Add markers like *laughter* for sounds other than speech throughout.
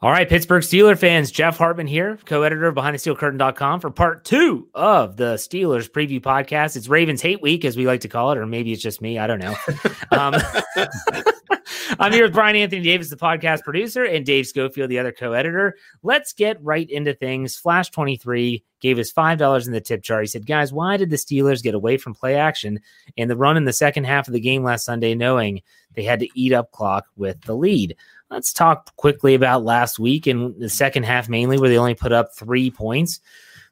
All right, Pittsburgh Steeler fans, Jeff Hartman here, co-editor of BehindTheSteelCurtain.com for part two of the Steelers preview podcast. It's Ravens Hate Week, as we like to call it, or maybe it's just me. I don't know. *laughs* Um, *laughs* I'm here with Brian Anthony Davis, the podcast producer, and Dave Schofield, the other co-editor. Let's get right into things. Flash 23 gave us $5 in the tip jar. He said, guys, why did the Steelers get away from play action and the run in the second half of the game last Sunday, knowing they had to eat up clock with the lead? Let's talk quickly about last week and the second half, mainly where they only put up three points.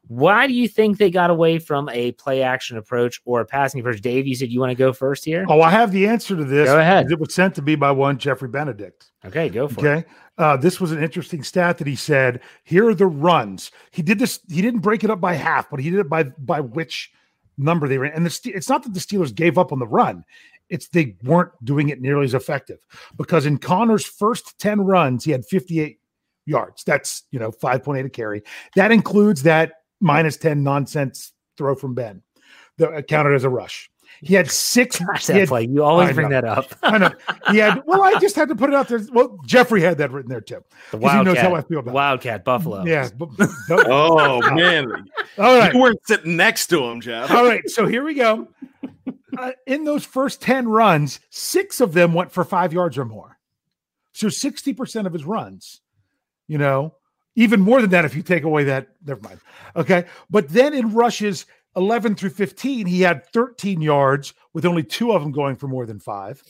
Why do you think they got away from a play action approach or a passing approach? Dave, you said you want to go first here. Oh, I have the answer to this. Go ahead. It was sent to me by one Jeffrey Benedict. Okay, go for Okay. it. Uh, this was an interesting stat that he said. Here are the runs. He did this. He didn't break it up by half, but he did it by by which number they ran. And the it's not that the Steelers gave up on the run. It's they weren't doing it nearly as effective because in Connor's first 10 runs, he had 58 yards. That's, you know, 5.8 a carry. That includes that minus 10 nonsense throw from Ben that uh, counted as a rush. He had six. *laughs* Gosh, he that had- play. You always I bring know. that up. *laughs* I know. He had, well, I just had to put it out there. Well, Jeffrey had that written there too. The 'Cause he knows how I Wildcat. feel about it. Wildcat, Buffalo. Yeah. *laughs* Oh man, All right. you weren't sitting next to him, Jeff. All right. So here we go. Uh, in those first 10 runs, six of them went for five yards or more. So 60% of his runs, you know, even more than that if you take away that. Never mind. Okay. But then in rushes 11 through 15, he had 13 yards with only two of them going for more than five.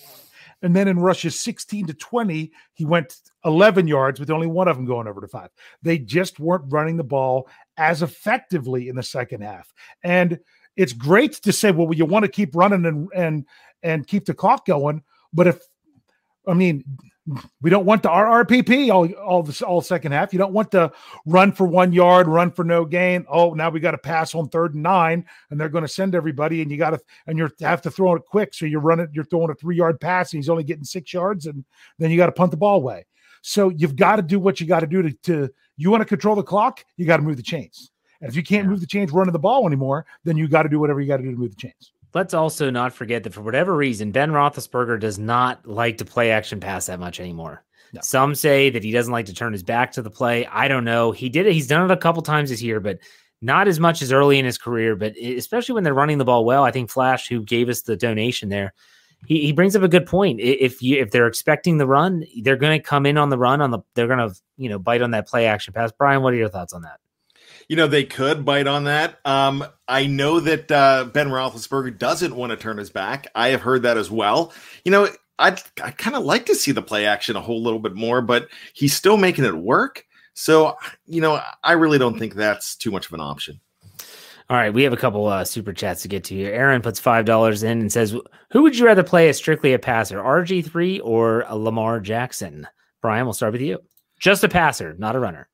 And then in rushes 16 to 20, he went 11 yards with only one of them going over to five. They just weren't running the ball as effectively in the second half. And it's great to say, well, you want to keep running and and and keep the clock going. But if I mean, we don't want the RRPP all all this all second half. You don't want to run for one yard, run for no gain. Oh, now we got to pass on third and nine, and they're going to send everybody, and you got to and you have to throw it quick. So you're running, you're throwing a three yard pass, and he's only getting six yards, and then you got to punt the ball away. So you've got to do what you got to do to, to you want to control the clock, you got to move the chains. And if you can't Yeah. move the chains running the ball anymore, then you got to do whatever you got to do to move the chains. Let's also not forget that for whatever reason, Ben Roethlisberger does not like to play action pass that much anymore. No. Some say that he doesn't like to turn his back to the play. I don't know. He did it. He's done it a couple times this year, but not as much as early in his career. But especially when they're running the ball well, I think Flash, who gave us the donation there, he, he brings up a good point. If you if they're expecting the run, they're going to come in on the run on the. They're going to you know bite on that play action pass. Brian, what are your thoughts on that? You know they could bite on that. Um, I know that uh, Ben Roethlisberger doesn't want to turn his back. I have heard that as well. You know, I'd I kind of like to see the play action a whole little bit more, but he's still making it work. So you know, I really don't think that's too much of an option. All right, we have a couple uh, super chats to get to here. Aaron puts five dollars in and says, "Who would you rather play as strictly a passer, RG three or Lamar Jackson?" Brian, we'll start with you. Just a passer, not a runner.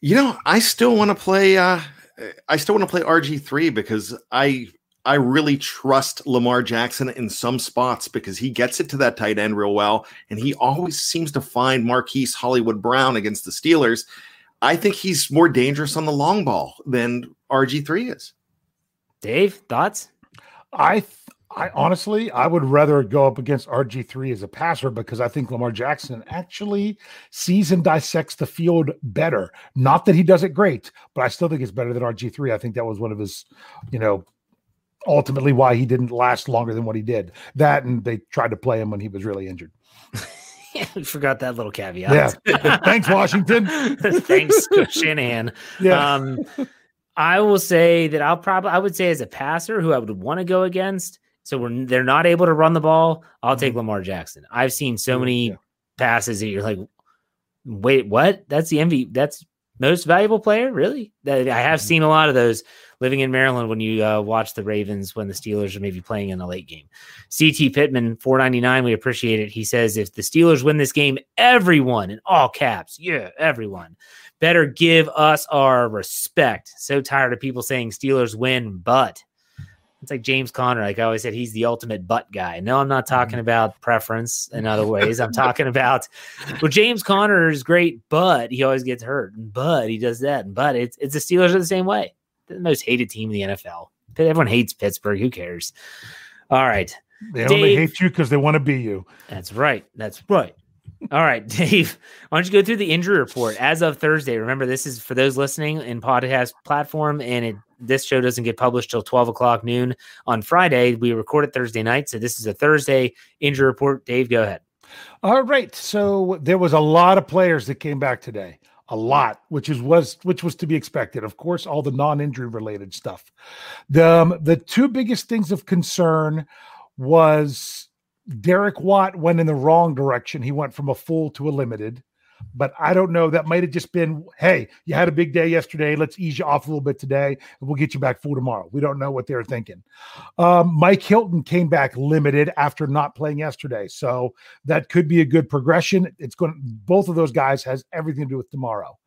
You know, I still want to play. Uh, I still want to play RG three because I I really trust Lamar Jackson in some spots because he gets it to that tight end real well, and he always seems to find Marquise Hollywood Brown against the Steelers. I think he's more dangerous on the long ball than RG three is. Dave, thoughts? I th- I honestly I would rather go up against RG3 as a passer because I think Lamar Jackson actually sees and dissects the field better. Not that he does it great, but I still think it's better than RG3. I think that was one of his, you know, ultimately why he didn't last longer than what he did. That and they tried to play him when he was really injured. *laughs* we forgot that little caveat. Yeah. Thanks, Washington. *laughs* Thanks, Shanahan. Yeah. Um, I will say that I'll probably I would say as a passer who I would want to go against. So when they're not able to run the ball, I'll take Lamar Jackson. I've seen so many yeah. passes that you're like, wait, what? That's the MV. That's most valuable player, really? That I have Mhm. seen a lot of those living in Maryland when you uh, watch the Ravens when the Steelers are maybe playing in a late game. CT Pittman, four ninety nine. We appreciate it. He says if the Steelers win this game, everyone in all caps, yeah, everyone better give us our respect. So tired of people saying Steelers win, but it's like James Conner. Like I always said, he's the ultimate butt guy. No, I'm not talking mm-hmm. about preference in other ways. I'm talking about well, James Conner is great, but he always gets hurt. And but he does that. And but it's it's the Steelers are the same way. They're the most hated team in the NFL. Everyone hates Pittsburgh. Who cares? All right. They only hate you because they want to be you. That's right. That's right. All right, *laughs* Dave, why don't you go through the injury report as of Thursday? Remember, this is for those listening in podcast platform, and it, this show doesn't get published till 12 o'clock noon on Friday. We record it Thursday night. So this is a Thursday injury report. Dave, go ahead. All right. So there was a lot of players that came back today. A lot, which is was which was to be expected. Of course, all the non-injury related stuff. The um, the two biggest things of concern was Derek Watt went in the wrong direction. He went from a full to a limited. But I don't know. That might have just been, hey, you had a big day yesterday. Let's ease you off a little bit today, and we'll get you back full tomorrow. We don't know what they're thinking. Um, Mike Hilton came back limited after not playing yesterday, so that could be a good progression. It's going. Both of those guys has everything to do with tomorrow.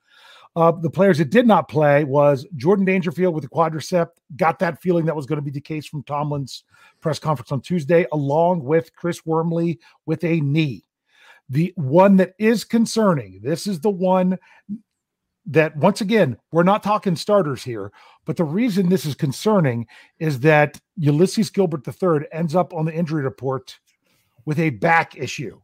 Uh, the players that did not play was Jordan Dangerfield with the quadricep. Got that feeling that was going to be the case from Tomlin's press conference on Tuesday, along with Chris Wormley with a knee. The one that is concerning, this is the one that, once again, we're not talking starters here, but the reason this is concerning is that Ulysses Gilbert III ends up on the injury report with a back issue.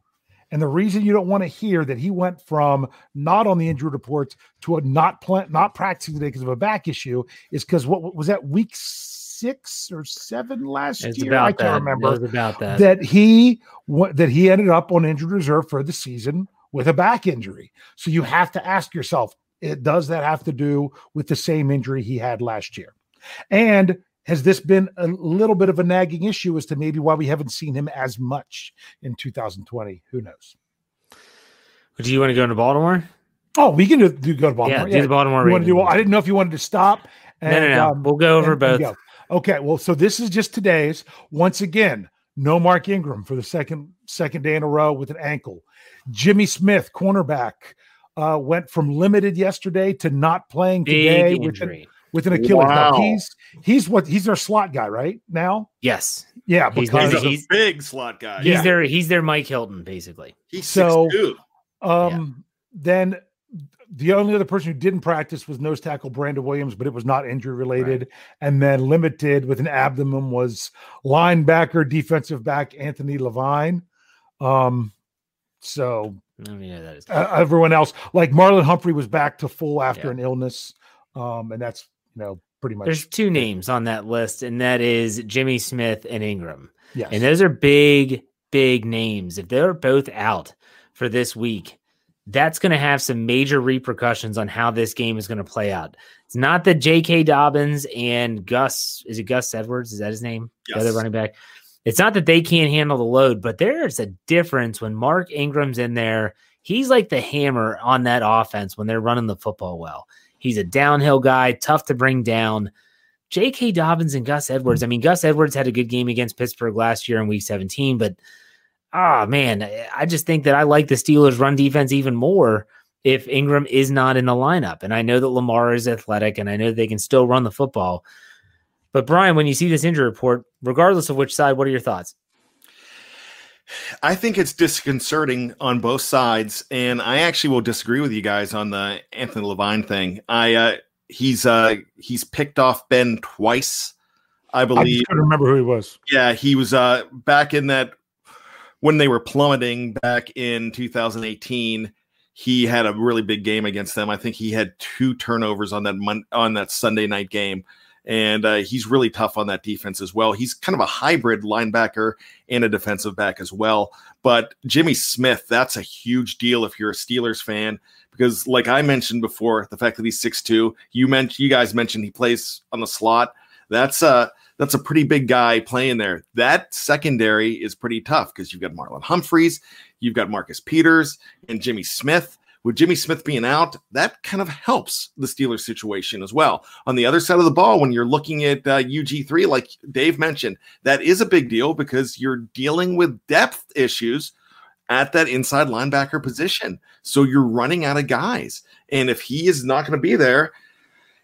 And the reason you don't want to hear that he went from not on the injury report to a not plant, not practicing today because of a back issue is because what was that week six or seven last It's year? I can't that. remember It about that. that he that he ended up on injured reserve for the season with a back injury. So you have to ask yourself, it does that have to do with the same injury he had last year? And has this been a little bit of a nagging issue as to maybe why we haven't seen him as much in 2020? Who knows? Do you want to go into Baltimore? Oh, we can do, do go to Baltimore. yeah, do the Baltimore You want to do? I didn't know if you wanted to stop. no, no, no. um, we'll go over and- and both. go. Okay, well, so this is just today's. Once again, no Mark Ingram for the second second day in a row with an ankle. Jimmy Smith, cornerback, uh, went from limited yesterday to not playing today Big with an, with an Achilles. Now, Wow. he's he's what he's their slot guy right now. Yes, Yeah, He's because He's, their- a big slot guy. he's Yeah. their he's their Mike Hilton basically. He's So- 6'2". Um, then the only other person who didn't practice was nose tackle Brandon Williams, but it was not injury related. And then limited with an abdomen was linebacker, defensive back Anthony Levine. Um, so I don't even know who that is. uh, everyone else, like Marlon Humphrey, was back to full after Yeah. an illness. Um, and that's you know pretty much There's two names on that list, and that is Jimmy Smith and Ingram. yes. And those are big, big names. If they're both out for this week, that's going to have some major repercussions on how this game is going to play out. It's not that J.K. Dobbins and Gus, is it Gus Edwards? Is that his name? The other Yes. running back. It's not that they can't handle the load, but there's a difference when Mark Ingram's in there. He's like the hammer on that offense when they're running the football well. He's a downhill guy, tough to bring down. J.K. Dobbins and Gus Edwards. I mean, Gus Edwards had a good game against Pittsburgh last year in Week 17, but ah man, I- I just think that I like the Steelers' run defense even more if Ingram is not in the lineup. And I know that Lamar is athletic, and I know they can still run the football. But Brian, when you see this injury report, regardless of which side, what are your thoughts? I think it's disconcerting on both sides, and I actually will disagree with you guys on the Anthony Levine thing. I uh, he's uh, he's picked off Ben twice, I I believe. just couldn't remember who he was. Yeah, he was uh, back in that when they were plummeting back in 2018. He had a really big game against them. I think he had two turnovers on that mon- on that Sunday night game, and uh, he's really tough on that defense as well. He's kind of a hybrid linebacker and a defensive back as well. But Jimmy Smith, that's a huge deal if you're a Steelers fan because, like I mentioned before, the fact that he's 6'2", you mentioned you guys mentioned he plays on the slot. That's uh that's a pretty big guy playing there. That secondary is pretty tough because you've got Marlon Humphreys, you've got Marcus Peters, and Jimmy Smith. With Jimmy Smith being out, that kind of helps the Steelers situation as well. On the other side of the ball, when you're looking at uh, UG3, like Dave mentioned, that is a big deal because you're dealing with depth issues at that inside linebacker position. So you're running out of guys. And if he is not going to be there,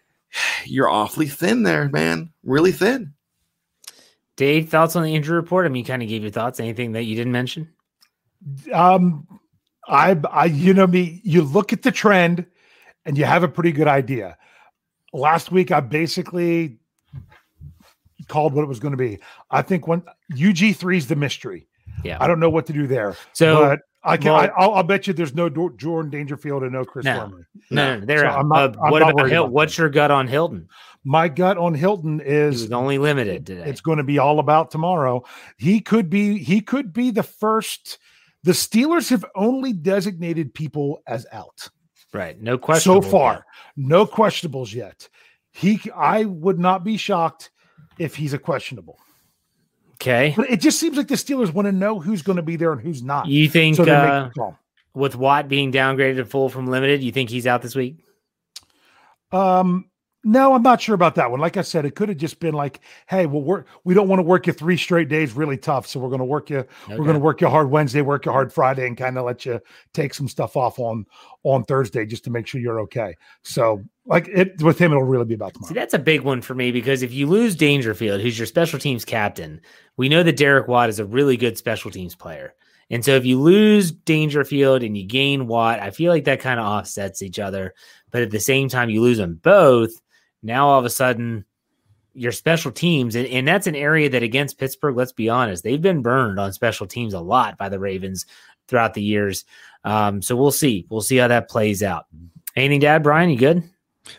*sighs* you're awfully thin there, man. Really thin. Dave, thoughts on the injury report? I mean, you kind of gave your thoughts. Anything that you didn't mention? Um, I, I, you know me. You look at the trend, and you have a pretty good idea. Last week, I basically called what it was going to be. I think when UG three is the mystery. Yeah. I don't know what to do there. So but I can. Well- I, I'll, I'll bet you there's no Jordan Dangerfield and no Chris No. Wormley. No, no, they're So. I'm not- Uh, I'm what not about worried Hilton? about What's your gut on Hilton? My gut on Hilton He is was only limited today. it's going to be all about tomorrow. He could be. He could be the first. The Steelers have only designated people as out right. No question. so far. No questionables yet. He. I would not be shocked if he's a questionable. Okay. But it just seems like the Steelers want to know who's going to be there and who's not. You think so uh, with Watt being downgraded to full from limited, you think he's out this week? Um, no, I'm not sure about that one. Like I said, it could have just been like, hey, well, we're we don't want to work you three straight days really tough, so we're going to work you. We're going to work you hard Wednesday, work you hard Friday, and kind of let you take some stuff off on on Thursday just to make sure you're okay. So, like it with him, it'll really be about tomorrow. See, that's a big one for me because if you lose Dangerfield, who's your special teams captain, we know that Derek Watt is a really good special teams player. And so if you lose Dangerfield and you gain Watt, I feel like that kind of offsets each other. But at the same time, you lose them both. Now all of a sudden, your special teams, and, and that's an area that against Pittsburgh, let's be honest, they've been burned on special teams a lot by the Ravens throughout the years. Um, so we'll see. We'll see how that plays out. Anything to add, Brian? You good?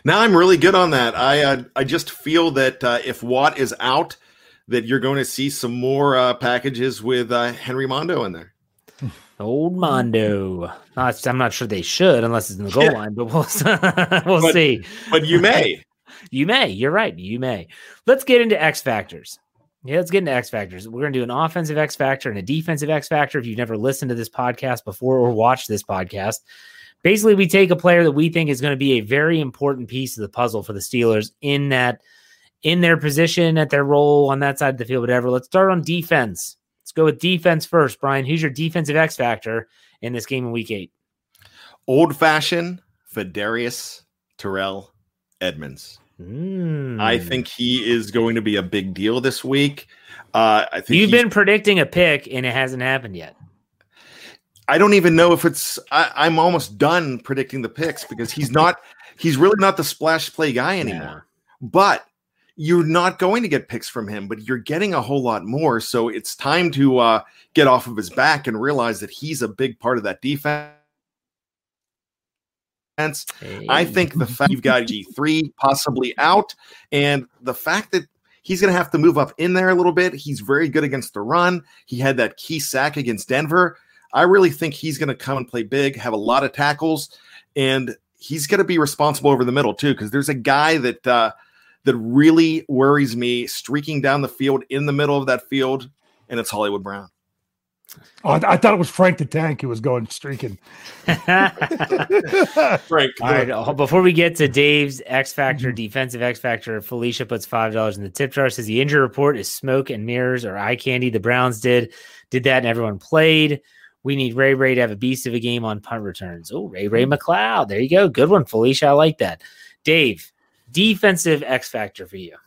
Now I'm really good on that. I uh, I just feel that uh, if Watt is out, that you're going to see some more uh, packages with uh, Henry Mondeaux in there. Old Mondeaux. Not, I'm not sure they should unless it's in the goal Yeah. line, but we'll, *laughs* we'll But- see. But you may. *laughs* You may. You're right. You may. Let's get into X factors. Yeah, let's get into X factors. We're going to do an offensive X factor and a defensive X factor. If you've never listened to this podcast before or watched this podcast, basically we take a player that we think is going to be a very important piece of the puzzle for the Steelers in that in their position at their role on that side of the field, whatever. Let's start on defense. Let's go with defense first. Brian, who's your defensive X factor in this game in week eight? Old fashioned Fedarius Terrell Edmunds. Mm. I think he is going to be a big deal this week. Uh, I think you've been predicting a pick and it hasn't happened yet. I don't even know if it's. I, I'm almost done predicting the picks because he's not. *laughs* He's really not the splash play guy anymore. But you're not going to get picks from him, but you're getting a whole lot more. So it's time to uh, get off of his back and realize that he's a big part of that defense. I think the fact you've got G3 possibly out, and the fact that he's going to have to move up in there a little bit. He's very good against the run. He had that key sack against Denver. I really think he's going to come and play big, have a lot of tackles, and he's going to be responsible over the middle too. Because there's a guy that uh, that really worries me streaking down the field in the middle of that field, and it's Hollywood Brown. Oh, I, I thought it was Frank the Tank who was going streaking. *laughs* *laughs* Frank, All right. uh, Before we get to Dave's X Factor, Mm-hmm. defensive X Factor, Felicia puts five dollars in the tip jar. Says the injury report is smoke and mirrors or eye candy. The Browns did did that, and everyone played. We need Ray Ray to have a beast of a game on punt returns. Oh, Ray Ray hmm. McCloud. There you go. Good one, Felicia. I like that. Dave, defensive X Factor for you.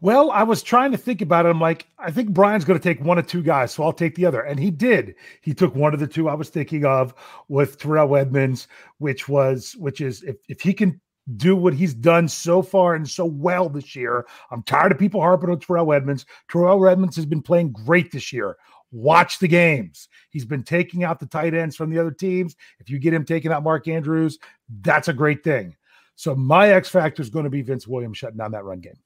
Well, I was trying to think about it. I'm like, I think Brian's going to take one of two guys, so I'll take the other. And he did. He took one of the two I was thinking of with Terrell Edmunds, which was, which is if, if he can do what he's done so far and so well this year, I'm tired of people harping on Terrell Edmunds. Terrell Edmunds has been playing great this year. Watch the games. He's been taking out the tight ends from the other teams. If you get him taking out Mark Andrews, that's a great thing. So my X factor is going to be Vince Williams shutting down that run game.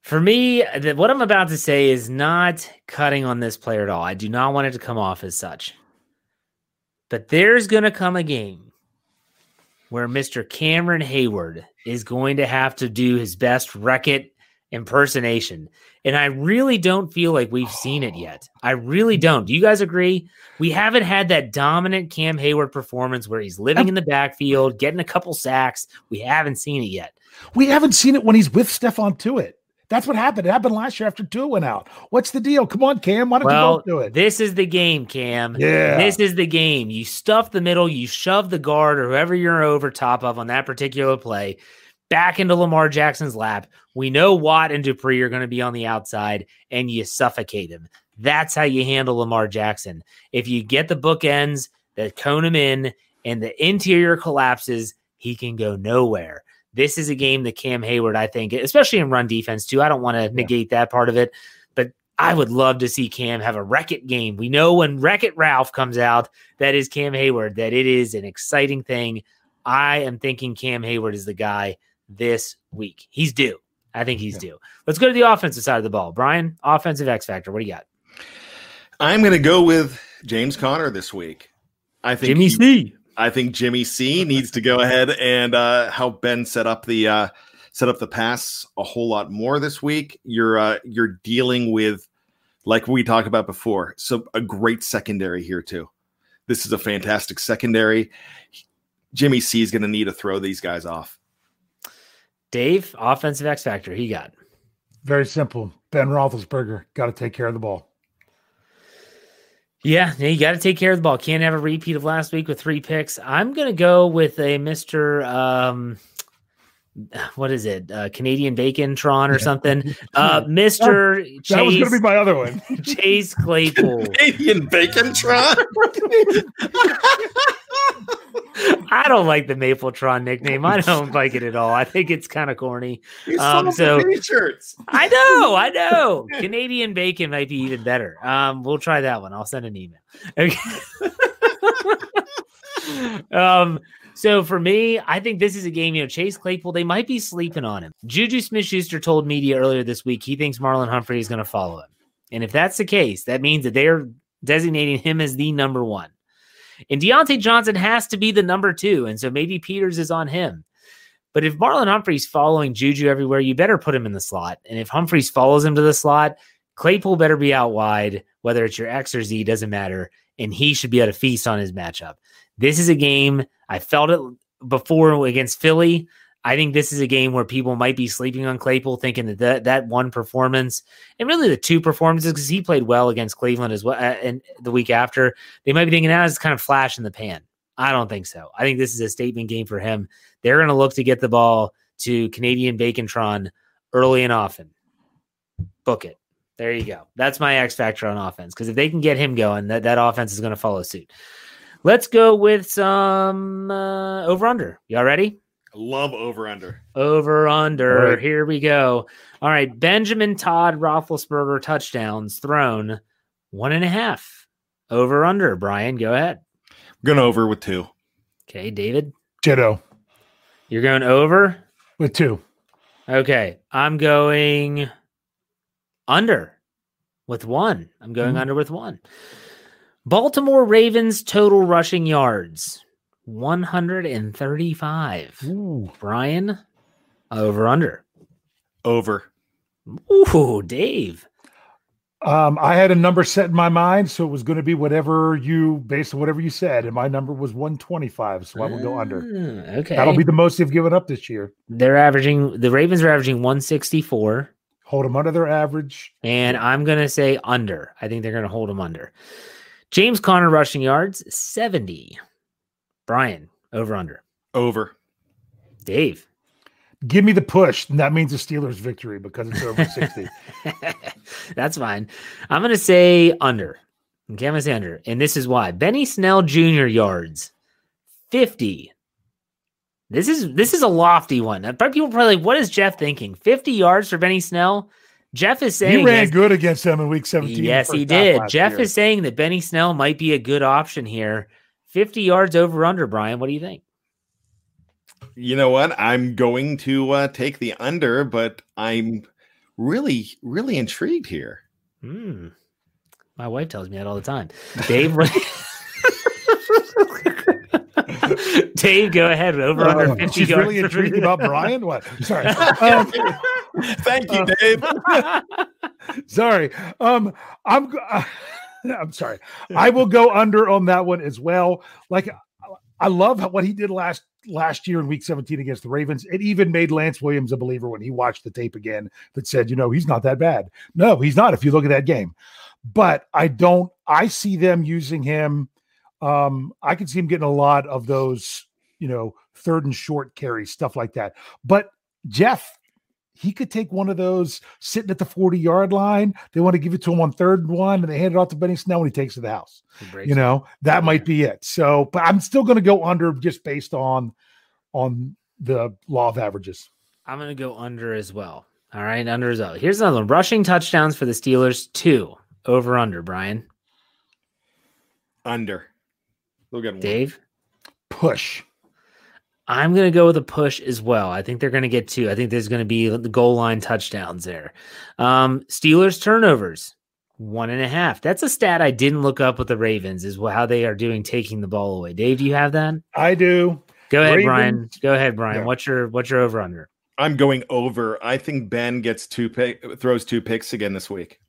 For me, the, what I'm about to say is not cutting on this player at all. I do not want it to come off as such. But there's going to come a game where Mr. Cameron Heyward is going to have to do his best wreck it impersonation. And I really don't feel like we've seen it yet. I really don't. Do you guys agree? We haven't had that dominant Cam Heyward performance where he's living in the backfield, getting a couple sacks. We haven't seen it yet. We haven't seen it when he's with Stephon Tuitt. That's what happened. It happened last year after Tua went out. What's the deal? Come on, Cam. Why don't Well, you both do it? this is the game, Cam. Yeah. This is the game. You stuff the middle, you shove the guard or whoever you're over top of on that particular play back into Lamar Jackson's lap. We know Watt and Dupree are going to be on the outside and you suffocate him. That's how you handle Lamar Jackson. If you get the bookends that cone him in and the interior collapses, he can go nowhere. This is a game that Cam Heyward, I think, especially in run defense too. I don't want to negate that part of it, but I would love to see Cam have a Wreck It game. We know when Wreck It Ralph comes out, that is Cam Heyward, that it is an exciting thing. I am thinking Cam Hayward is the guy this week. He's due. I think he's yeah. due. Let's go to the offensive side of the ball. Brian, offensive X Factor. What do you got? I'm going to go with James Conner this week. I think Jimmy he, C. I think Jimmy C needs to go ahead and uh, help Ben set up the uh, set up the pass a whole lot more this week. You're uh, you're dealing with like we talked about before, so a great secondary here too. This is a fantastic secondary. Jimmy C is going to need to throw these guys off. Dave, offensive X factor, he got very simple. Ben Roethlisberger got to take care of the ball. Yeah, you got to take care of the ball. Can't have a repeat of last week with three picks. I'm going to go with a Mr. Um, *sighs* what is it? Uh, Canadian Bacon Tron or yeah. something. *laughs* Uh, Mr. That, Chase, that was going to be my other one. *laughs* Chase Claypool. *laughs* Canadian Bacon Tron. I don't like the Mapletron nickname. I don't like it at all. I think it's kind of corny. Um, so t-shirts. I know, I know. Canadian bacon might be even better. Um, we'll try that one. I'll send an email. Okay. um, so for me, I think this is a game. You know, Chase Claypool, they might be sleeping on him. Juju Smith Schuster told media earlier this week he thinks Marlon Humphrey is going to follow him. And if that's the case, that means that they're designating him as the number one. And Diontae Johnson has to be the number two. And so maybe Peters is on him. But if Marlon Humphrey's following Juju everywhere, you better put him in the slot. And if Humphreys follows him to the slot, Claypool better be out wide, whether it's your X or Z, doesn't matter. And he should be able to feast on his matchup. This is a game, I felt it before against Philly. I think this is a game where people might be sleeping on Claypool, thinking that that, that one performance and really the two performances because he played well against Cleveland as well, uh, and the week after they might be thinking that is kind of flash in the pan. I don't think so. I think this is a statement game for him. They're going to look to get the ball to Canadian Bacontron early and often. Book it. There you go. That's my X factor on offense because if they can get him going, that, that offense is going to follow suit. Let's go with some uh, over under. Y'all ready? Love over under. Over under. Right. Here we go. All right. Benjamin Todd Roethlisberger touchdowns thrown one and a half. Over under. Brian, go ahead. I'm going over with two. Okay. David. Ditto. You're going over with two. Okay. I'm going under with one. I'm going mm-hmm. under with one. Baltimore Ravens total rushing yards 135. Ooh. Brian, over under. Over. Ooh, Dave. Um, I had a number set in my mind, so it was going to be whatever you based on whatever you said, and my number was 125, so I will go under. Ah, okay, that'll be the most they've given up this year. They're averaging the Ravens are averaging 164. Hold them under their average, and I'm going to say under. I think they're going to hold them under. James Conner rushing yards 70. Brian, over under. Over. Dave. Give me the push. And that means the Steelers victory because it's over 60. *laughs* That's fine. I'm going to say under. Okay, I'm going to say under. And this is why. Benny Snell Jr. yards 50. This is this is a lofty one. People are probably like, what is Jeff thinking? 50 yards for Benny Snell? Jeff is saying he ran good against them in week 17. Yes, he did. Jeff year. is saying that Benny Snell might be a good option here 50 yards over under, Brian. What do you think? You know what? I'm going to uh, take the under, but I'm really, really intrigued here. Hmm. My wife tells me that all the time. Dave, *laughs* Dave, go ahead. Over uh, under 50 she's yards. really intrigued about Brian. What? Sorry. *laughs* Um, *laughs* Thank you, Dave. *laughs* sorry. Um, I'm. Uh, *laughs* I'm sorry. I will go under on that one as well. Like I love what he did last last year in week 17 against the Ravens. It even made Lance Williams a believer when he watched the tape again that said, you know, he's not that bad. No, he's not if you look at that game. But I don't I see them using him um I can see him getting a lot of those, you know, third and short carries, stuff like that. But Jeff he could take one of those sitting at the 40 yard line. They want to give it to him on third and one, and they hand it off to Benny Snell when he takes it to the house. You know, that might be it. So, but I'm still going to go under just based on on the law of averages. I'm going to go under as well. All right, under is out. Here's another one. Rushing touchdowns for the Steelers, two. Over under, Brian. Under. We'll get one. Dave? Push. I'm going to go with a push as well. I think they're going to get two. I think there's going to be the goal line touchdowns there. Um, Steelers turnovers, one and a half. That's a stat I didn't look up with the Ravens, is how they are doing taking the ball away. Dave, do you have that? I do. Go ahead, Ravens- Brian. Go ahead, Brian. Yeah. What's your what's your over under? I'm going over. I think Ben gets two pick, throws two picks again this week.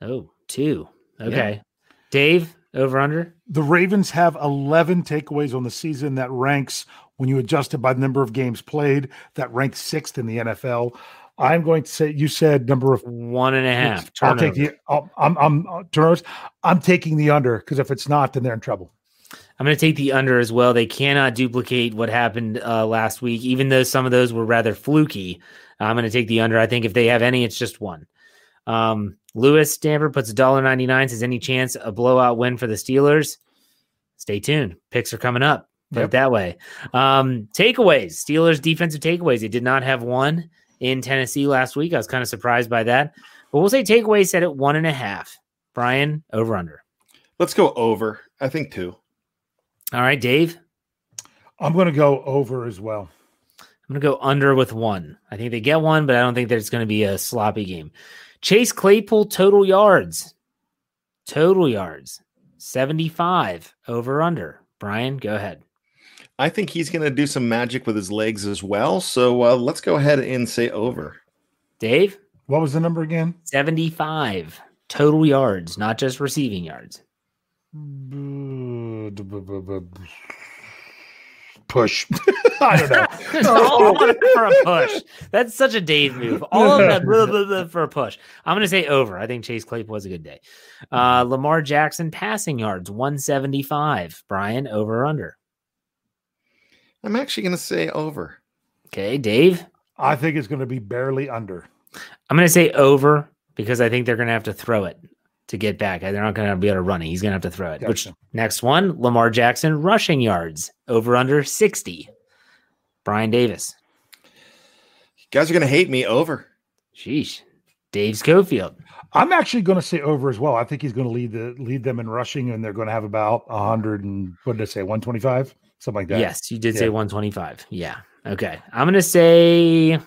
Oh, two. Okay. Dave, over under? The Ravens have 11 takeaways on the season that ranks, when you adjust it by the number of games played, that ranks sixth in the NFL. I'm going to say, you said number of One and a half. I'll take the. I'll, I'm I'm uh, turnovers. I'm taking the under because if it's not, then they're in trouble. I'm going to take the under as well. They cannot duplicate what happened uh, last week, even though some of those were rather fluky. I'm going to take the under. I think if they have any, it's just one. Um, Lewis Stanford puts $1.99. Says any chance a blowout win for the Steelers? Stay tuned. Picks are coming up. Put it that way. Um, takeaways. Steelers defensive takeaways. They did not have one in Tennessee last week. I was kind of surprised by that. But we'll say takeaways set at one and a half. Brian, over under. Let's go over. I think two. All right, Dave. I'm going to go over as well. I'm going to go under with one. I think they get one, but I don't think that it's going to be a sloppy game. Chase Claypool total yards. Total yards. 75 over under. Brian, go ahead. I think he's going to do some magic with his legs as well. So uh, let's go ahead and say over. Dave, What was the number again? 75 total yards, not just receiving yards. Push. *laughs* I don't know. *laughs* All of it for a push. That's such a Dave move. All of that blah, blah, blah, for a push. I'm going to say over. I think Chase Claypool was a good day. Uh, Lamar Jackson passing yards, 175. Brian, over or under? I'm actually going to say over. Okay, Dave. I think it's going to be barely under. I'm going to say over because I think they're going to have to throw it to get back. They're not going to be able to run it. He's going to have to throw it. Which next one, Lamar Jackson rushing yards over under 60. Brian Davis. You guys are going to hate me over. Sheesh. Dave Schofield. I'm actually going to say over as well. I think he's going to lead the lead them in rushing, and they're going to have about 100 and what did I say, 125, something like that. Yes, you did Yeah. say 125. Yeah. Okay. I'm going to say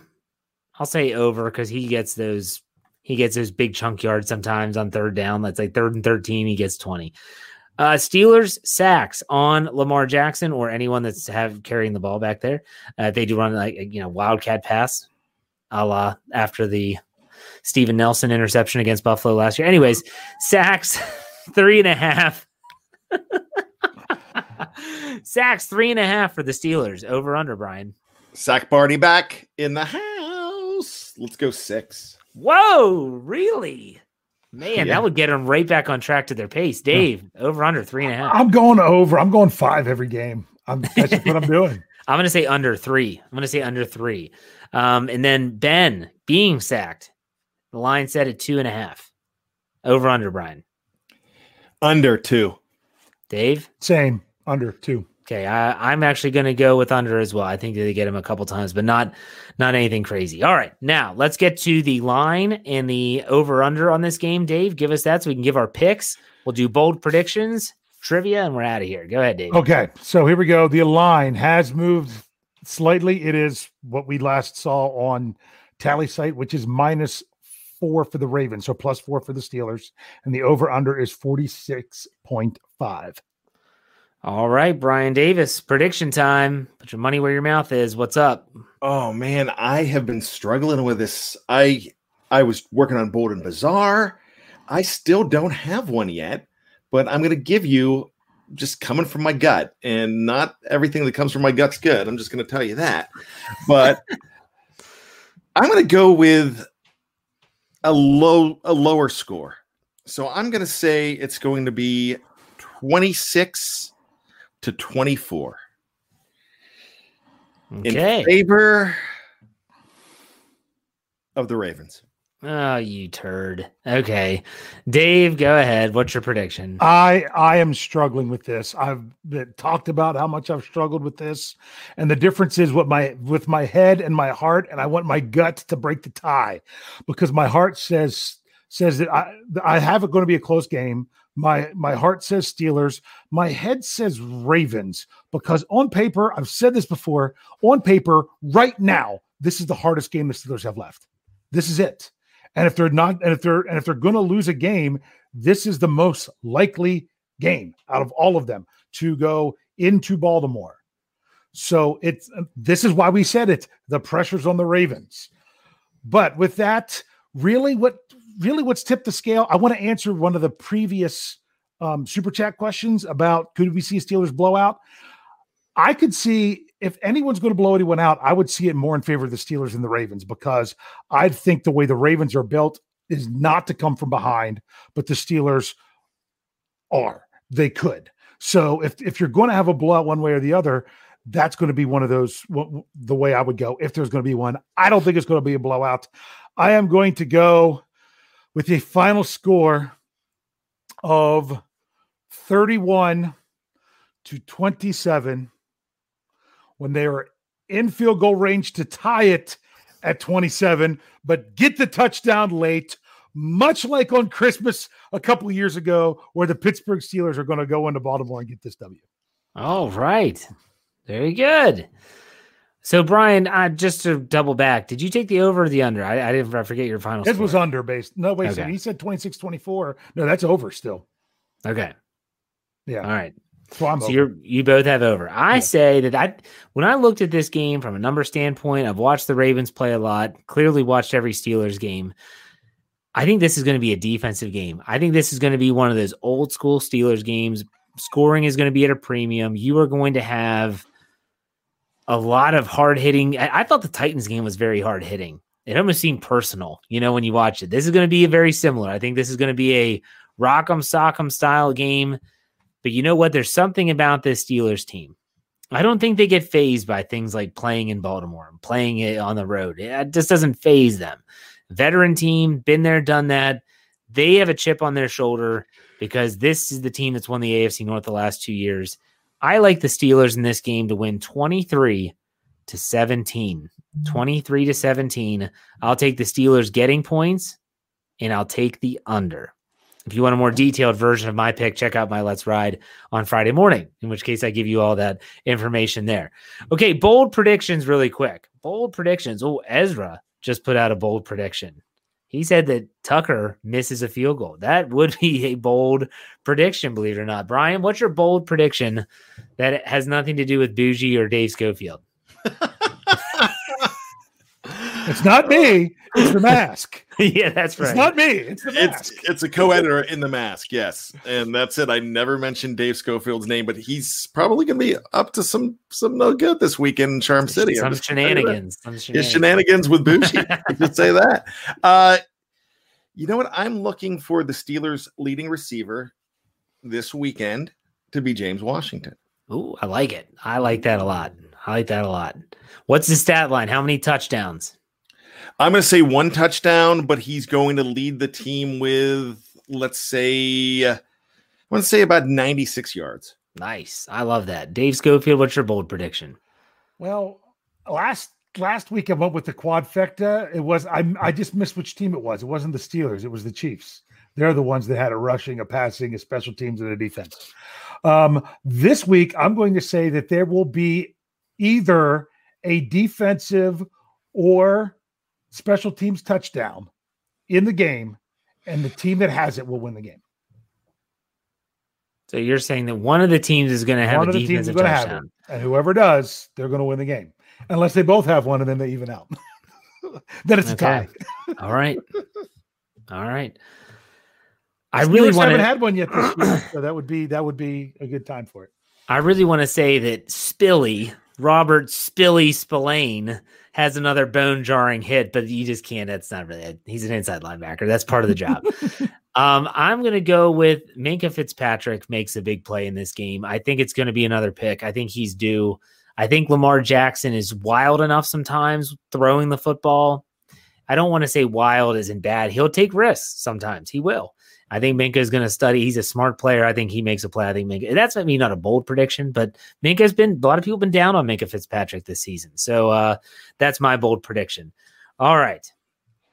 I'll say over because he gets those he gets those big chunk yards sometimes on third down. That's like third and 13. He gets 20. Uh, Steelers sacks on Lamar Jackson or anyone that's have carrying the ball back there. Uh, they do run like you know wildcat pass, a la after the Steven Nelson interception against Buffalo last year. Anyways, sacks *laughs* three and a half. *laughs* sacks three and a half for the Steelers. Over under Brian. Sack Barney back in the house. Let's go six. Whoa, really? Man, Yeah. that would get them right back on track to their pace. Dave, over under three and a half. I'm going over. I'm going five every game. I'm, that's just what I'm doing. *laughs* I'm going to say under three. I'm going to say under three. Um, and then Ben being sacked. The line set at two and a half. Over under Brian. Under two. Dave. Same under two. Okay, I, I'm actually going to go with under as well. I think they get him a couple times, but not not anything crazy. All right, now let's get to the line and the over under on this game. Dave, give us that so we can give our picks. We'll do bold predictions, trivia, and we're out of here. Go ahead, Dave. Okay, so here we go. The line has moved slightly. It is what we last saw on Tallysight, which is minus four for the Ravens, so plus four for the Steelers, and the over under is forty six point five. All right, Brian Davis, prediction time. Put your money where your mouth is. What's up? Oh man, I have been struggling with this. I I was working on Bold and Bizarre. I still don't have one yet, but I'm gonna give you just coming from my gut, and not everything that comes from my gut's good. I'm just gonna tell you that. But *laughs* I'm gonna go with a low a lower score. So I'm gonna say it's going to be 26 to 24 Okay. in favor of the Ravens. Oh, you turd. Okay. Dave, go ahead. What's your prediction? I I am struggling with this. I've been, talked about how much I've struggled with this, and the difference is what my with my head and my heart, and I want my gut to break the tie because my heart says says that I I have it going to be a close game. My my heart says Steelers. My head says Ravens because on paper, I've said this before. On paper, right now, this is the hardest game the Steelers have left. This is it. And if they're not, and if they're and if they're going to lose a game, this is the most likely game out of all of them to go into Baltimore. So it's this is why we said it. The pressure's on the Ravens. But with that, really, what really what's tipped the scale? I want to answer one of the previous um, super chat questions about could we see a Steelers blowout? I could see if anyone's going to blow anyone out, I would see it more in favor of the Steelers than the Ravens because I think the way the Ravens are built is not to come from behind, but the Steelers are. They could. So if if you're going to have a blowout one way or the other, that's going to be one of those the way I would go if there's going to be one. I don't think it's going to be a blowout. I am going to go with a final score of 31 to 27 when they were in field goal range to tie it at 27, but get the touchdown late, much like on Christmas a couple years ago, where the Pittsburgh Steelers are going to go into Baltimore and get this W. All right. Very good. So, Brian, uh, just to double back, did you take the over or the under? I, I didn't I forget your final. It score. was under based. No, wait, okay. he said 26 24. No, that's over still. Okay. Yeah. All right. So, so you're you both have over. I yeah. say that I when I looked at this game from a number standpoint, I've watched the Ravens play a lot. Clearly, watched every Steelers game. I think this is going to be a defensive game. I think this is going to be one of those old school Steelers games. Scoring is going to be at a premium. You are going to have a lot of hard hitting. I, I thought the Titans game was very hard hitting. It almost seemed personal, you know, when you watch it. This is going to be very similar. I think this is going to be a rock'em sock'em style game but you know what? There's something about this Steelers team. I don't think they get phased by things like playing in Baltimore and playing it on the road. It just doesn't phase them. Veteran team, been there, done that. They have a chip on their shoulder because this is the team that's won the AFC North the last two years. I like the Steelers in this game to win 23 to 17. Mm-hmm. 23 to 17. I'll take the Steelers getting points and I'll take the under. If you want a more detailed version of my pick, check out my Let's Ride on Friday morning, in which case I give you all that information there. Okay, bold predictions really quick. Bold predictions. Oh, Ezra just put out a bold prediction. He said that Tucker misses a field goal. That would be a bold prediction, believe it or not. Brian, what's your bold prediction that has nothing to do with Bougie or Dave Schofield? *laughs* it's not me. It's the mask. *laughs* yeah, that's right. It's not me. It's the mask. It's, it's a co-editor in the mask. Yes, and that's it. I never mentioned Dave Schofield's name, but he's probably going to be up to some some no good this weekend in Charm City. Some shenanigans. some shenanigans. shenanigans with Bushi. I should say that. *laughs* Uh, you know what? I'm looking for the Steelers' leading receiver this weekend to be James Washington. Ooh, I like it. I like that a lot. I like that a lot. What's the stat line? How many touchdowns? I'm going to say one touchdown, but he's going to lead the team with, let's say, uh, I want to say about 96 yards. Nice. I love that. Dave Schofield, what's your bold prediction? Well, last last week I went with the quadfecta. It was I I just missed which team it was. It wasn't the Steelers. It was the Chiefs. They're the ones that had a rushing, a passing, a special teams, and a defense. Um, this week I'm going to say that there will be either a defensive or special teams touchdown in the game, and the team that has it will win the game. So you're saying that one of the teams is going to have one a defensive touchdown, have it, and whoever does, they're going to win the game, unless they both have one and then they even out. *laughs* then it's okay. a tie. *laughs* All right, all right. I really want haven't had one yet this year, so that would be that would be a good time for it. I really want to say that Spilly Robert Spilly Spillane has another bone jarring hit, but you just can't. That's not really. He's an inside linebacker. That's part of the job. *laughs* um, I'm going to go with Minkah Fitzpatrick makes a big play in this game. I think it's going to be another pick. I think he's due. I think Lamar Jackson is wild enough sometimes throwing the football. I don't want to say wild isn't bad. He'll take risks sometimes. He will. I think Minkah is going to study. He's a smart player. I think he makes a play. I think Minkah. That's I mean not a bold prediction, but Minkah's been a lot of people have been down on Minkah Fitzpatrick this season. So uh, that's my bold prediction. All right,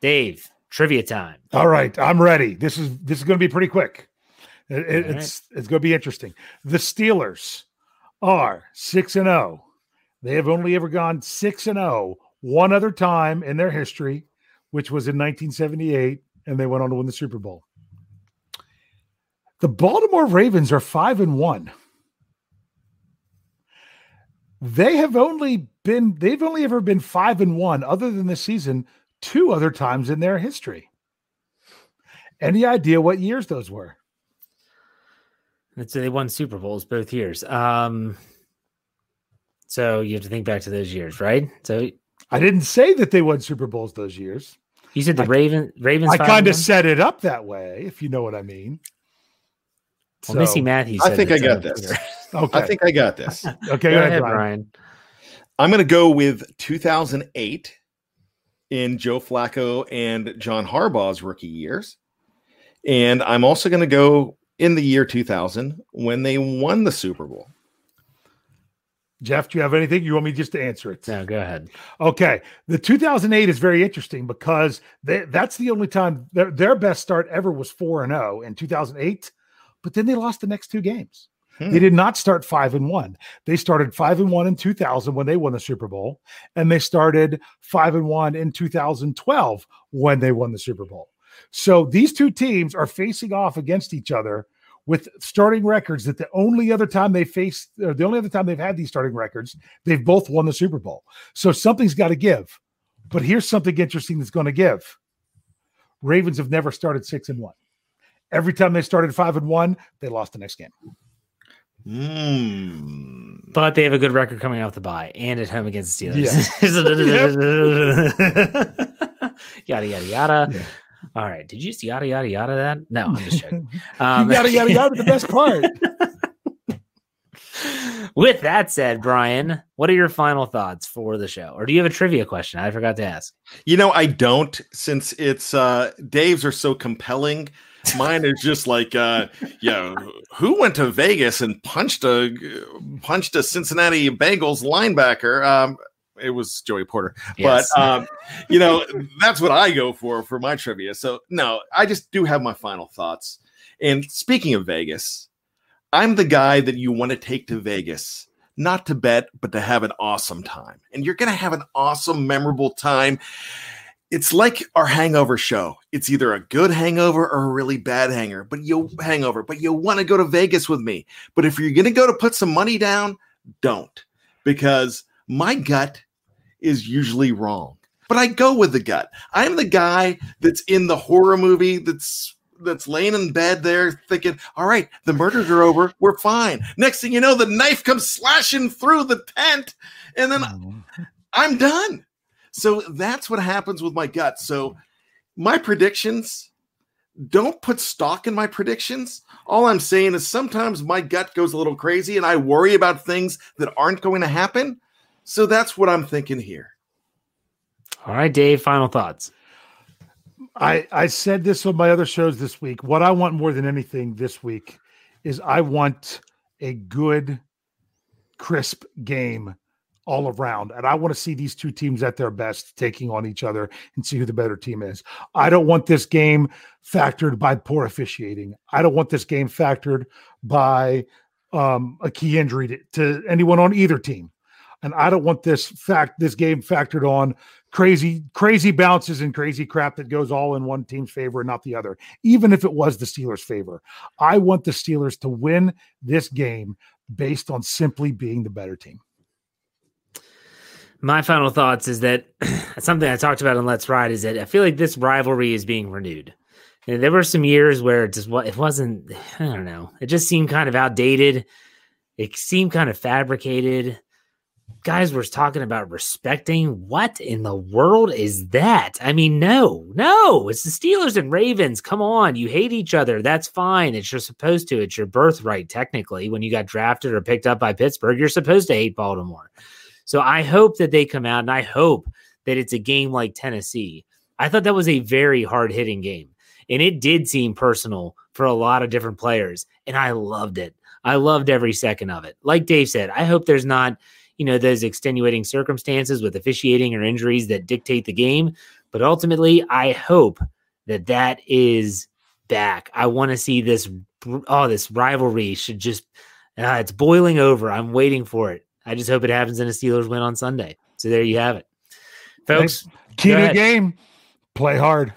Dave, trivia time. All right, I'm ready. This is this is going to be pretty quick. It, it, it's right. it's going to be interesting. The Steelers are six and zero. Oh. They have only ever gone six and zero oh one other time in their history, which was in 1978, and they went on to win the Super Bowl. The Baltimore Ravens are five and one. They have only been they've only ever been five and one, other than this season, two other times in their history. Any idea what years those were? It's, they won Super Bowls both years. Um, so you have to think back to those years, right? So I didn't say that they won Super Bowls those years. You said the I, Raven Ravens. I kind of set it up that way, if you know what I mean. Well, so, Missy Matthews. I think I got this. *laughs* okay. I think I got this. *laughs* okay, go, go ahead, Brian. Brian. I'm going to go with 2008 in Joe Flacco and John Harbaugh's rookie years. And I'm also going to go in the year 2000 when they won the Super Bowl. Jeff, do you have anything? You want me just to answer it? No, go ahead. Okay. The 2008 is very interesting because they, that's the only time their, their best start ever was 4 and 0 in 2008 but then they lost the next two games. Hmm. They did not start five and one. They started five and one in 2000 when they won the Super Bowl, and they started five and one in 2012 when they won the Super Bowl. So these two teams are facing off against each other with starting records that the only other time they faced, or the only other time they've had these starting records, they've both won the Super Bowl. So something's got to give. But here's something interesting that's going to give. Ravens have never started six and one. Every time they started five and one, they lost the next game. Mm. But they have a good record coming off the bye and at home against the Steelers. Yeah. *laughs* *laughs* yada yada yada. Yeah. All right. Did you just yada yada yada that? No, I'm just joking. *laughs* Um, yada yada yada. The best part. With that said, Brian, what are your final thoughts for the show? Or do you have a trivia question? I forgot to ask. You know, I don't, since it's uh Dave's are so compelling. Mine is just like, uh, yeah, who went to Vegas and punched a punched a Cincinnati Bengals linebacker? Um, it was Joey Porter, yes. but um, you know that's what I go for for my trivia. So no, I just do have my final thoughts. And speaking of Vegas, I'm the guy that you want to take to Vegas not to bet, but to have an awesome time. And you're going to have an awesome, memorable time it's like our hangover show. It's either a good hangover or a really bad hanger, but you hangover, but you want to go to Vegas with me. But if you're going to go to put some money down, don't because my gut is usually wrong. But I go with the gut. I'm the guy that's in the horror movie that's that's laying in bed there thinking, all right, the murders are over. We're fine. Next thing you know, the knife comes slashing through the tent, and then oh. I'm done. So that's what happens with my gut. So my predictions don't put stock in my predictions. All I'm saying is sometimes my gut goes a little crazy and I worry about things that aren't going to happen. So that's what I'm thinking here. All right, Dave, final thoughts. I I said this on my other shows this week. What I want more than anything this week is I want a good crisp game all around. And I want to see these two teams at their best taking on each other and see who the better team is. I don't want this game factored by poor officiating. I don't want this game factored by um, a key injury to, to anyone on either team. And I don't want this fact this game factored on crazy crazy bounces and crazy crap that goes all in one team's favor and not the other. Even if it was the Steelers' favor, I want the Steelers to win this game based on simply being the better team my final thoughts is that *clears throat* something I talked about on Let's Ride is that I feel like this rivalry is being renewed. And there were some years where it just it wasn't. *sighs* I don't know. It just seemed kind of outdated. It seemed kind of fabricated. Guys were talking about respecting. What in the world is that? I mean, no, no. It's the Steelers and Ravens. Come on, you hate each other. That's fine. It's you're supposed to. It's your birthright, technically. When you got drafted or picked up by Pittsburgh, you're supposed to hate Baltimore. So I hope that they come out and I hope that it's a game like Tennessee I thought that was a very hard hitting game. And it did seem personal for a lot of different players. And I loved it. I loved every second of it. Like Dave said, I hope there's not, you know, those extenuating circumstances with officiating or injuries that dictate the game. But ultimately, I hope that that is back. I want to see this. Oh, this rivalry should just, uh, it's boiling over. I'm waiting for it. I just hope it happens in a Steelers win on Sunday. So there you have it, folks. Key to the game: play hard.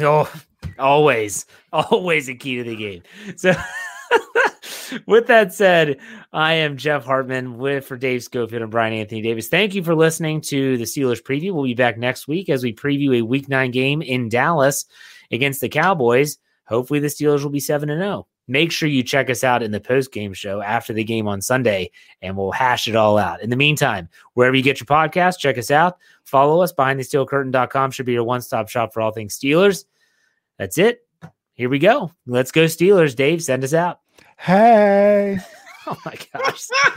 Oh, always, always a key to the game. So. *laughs* with that said, I am Jeff Hartman with for Dave Schofield and Brian Anthony Davis. Thank you for listening to the Steelers preview. We'll be back next week as we preview a week nine game in Dallas against the Cowboys. Hopefully the Steelers will be 7 and 0. Make sure you check us out in the post game show after the game on Sunday and we'll hash it all out. In the meantime, wherever you get your podcast, check us out. Follow us behind the steel curtain.com should be your one stop shop for all things Steelers. That's it. Here we go. Let's go Steelers. Dave, send us out. Hey. *laughs* oh my gosh. *laughs*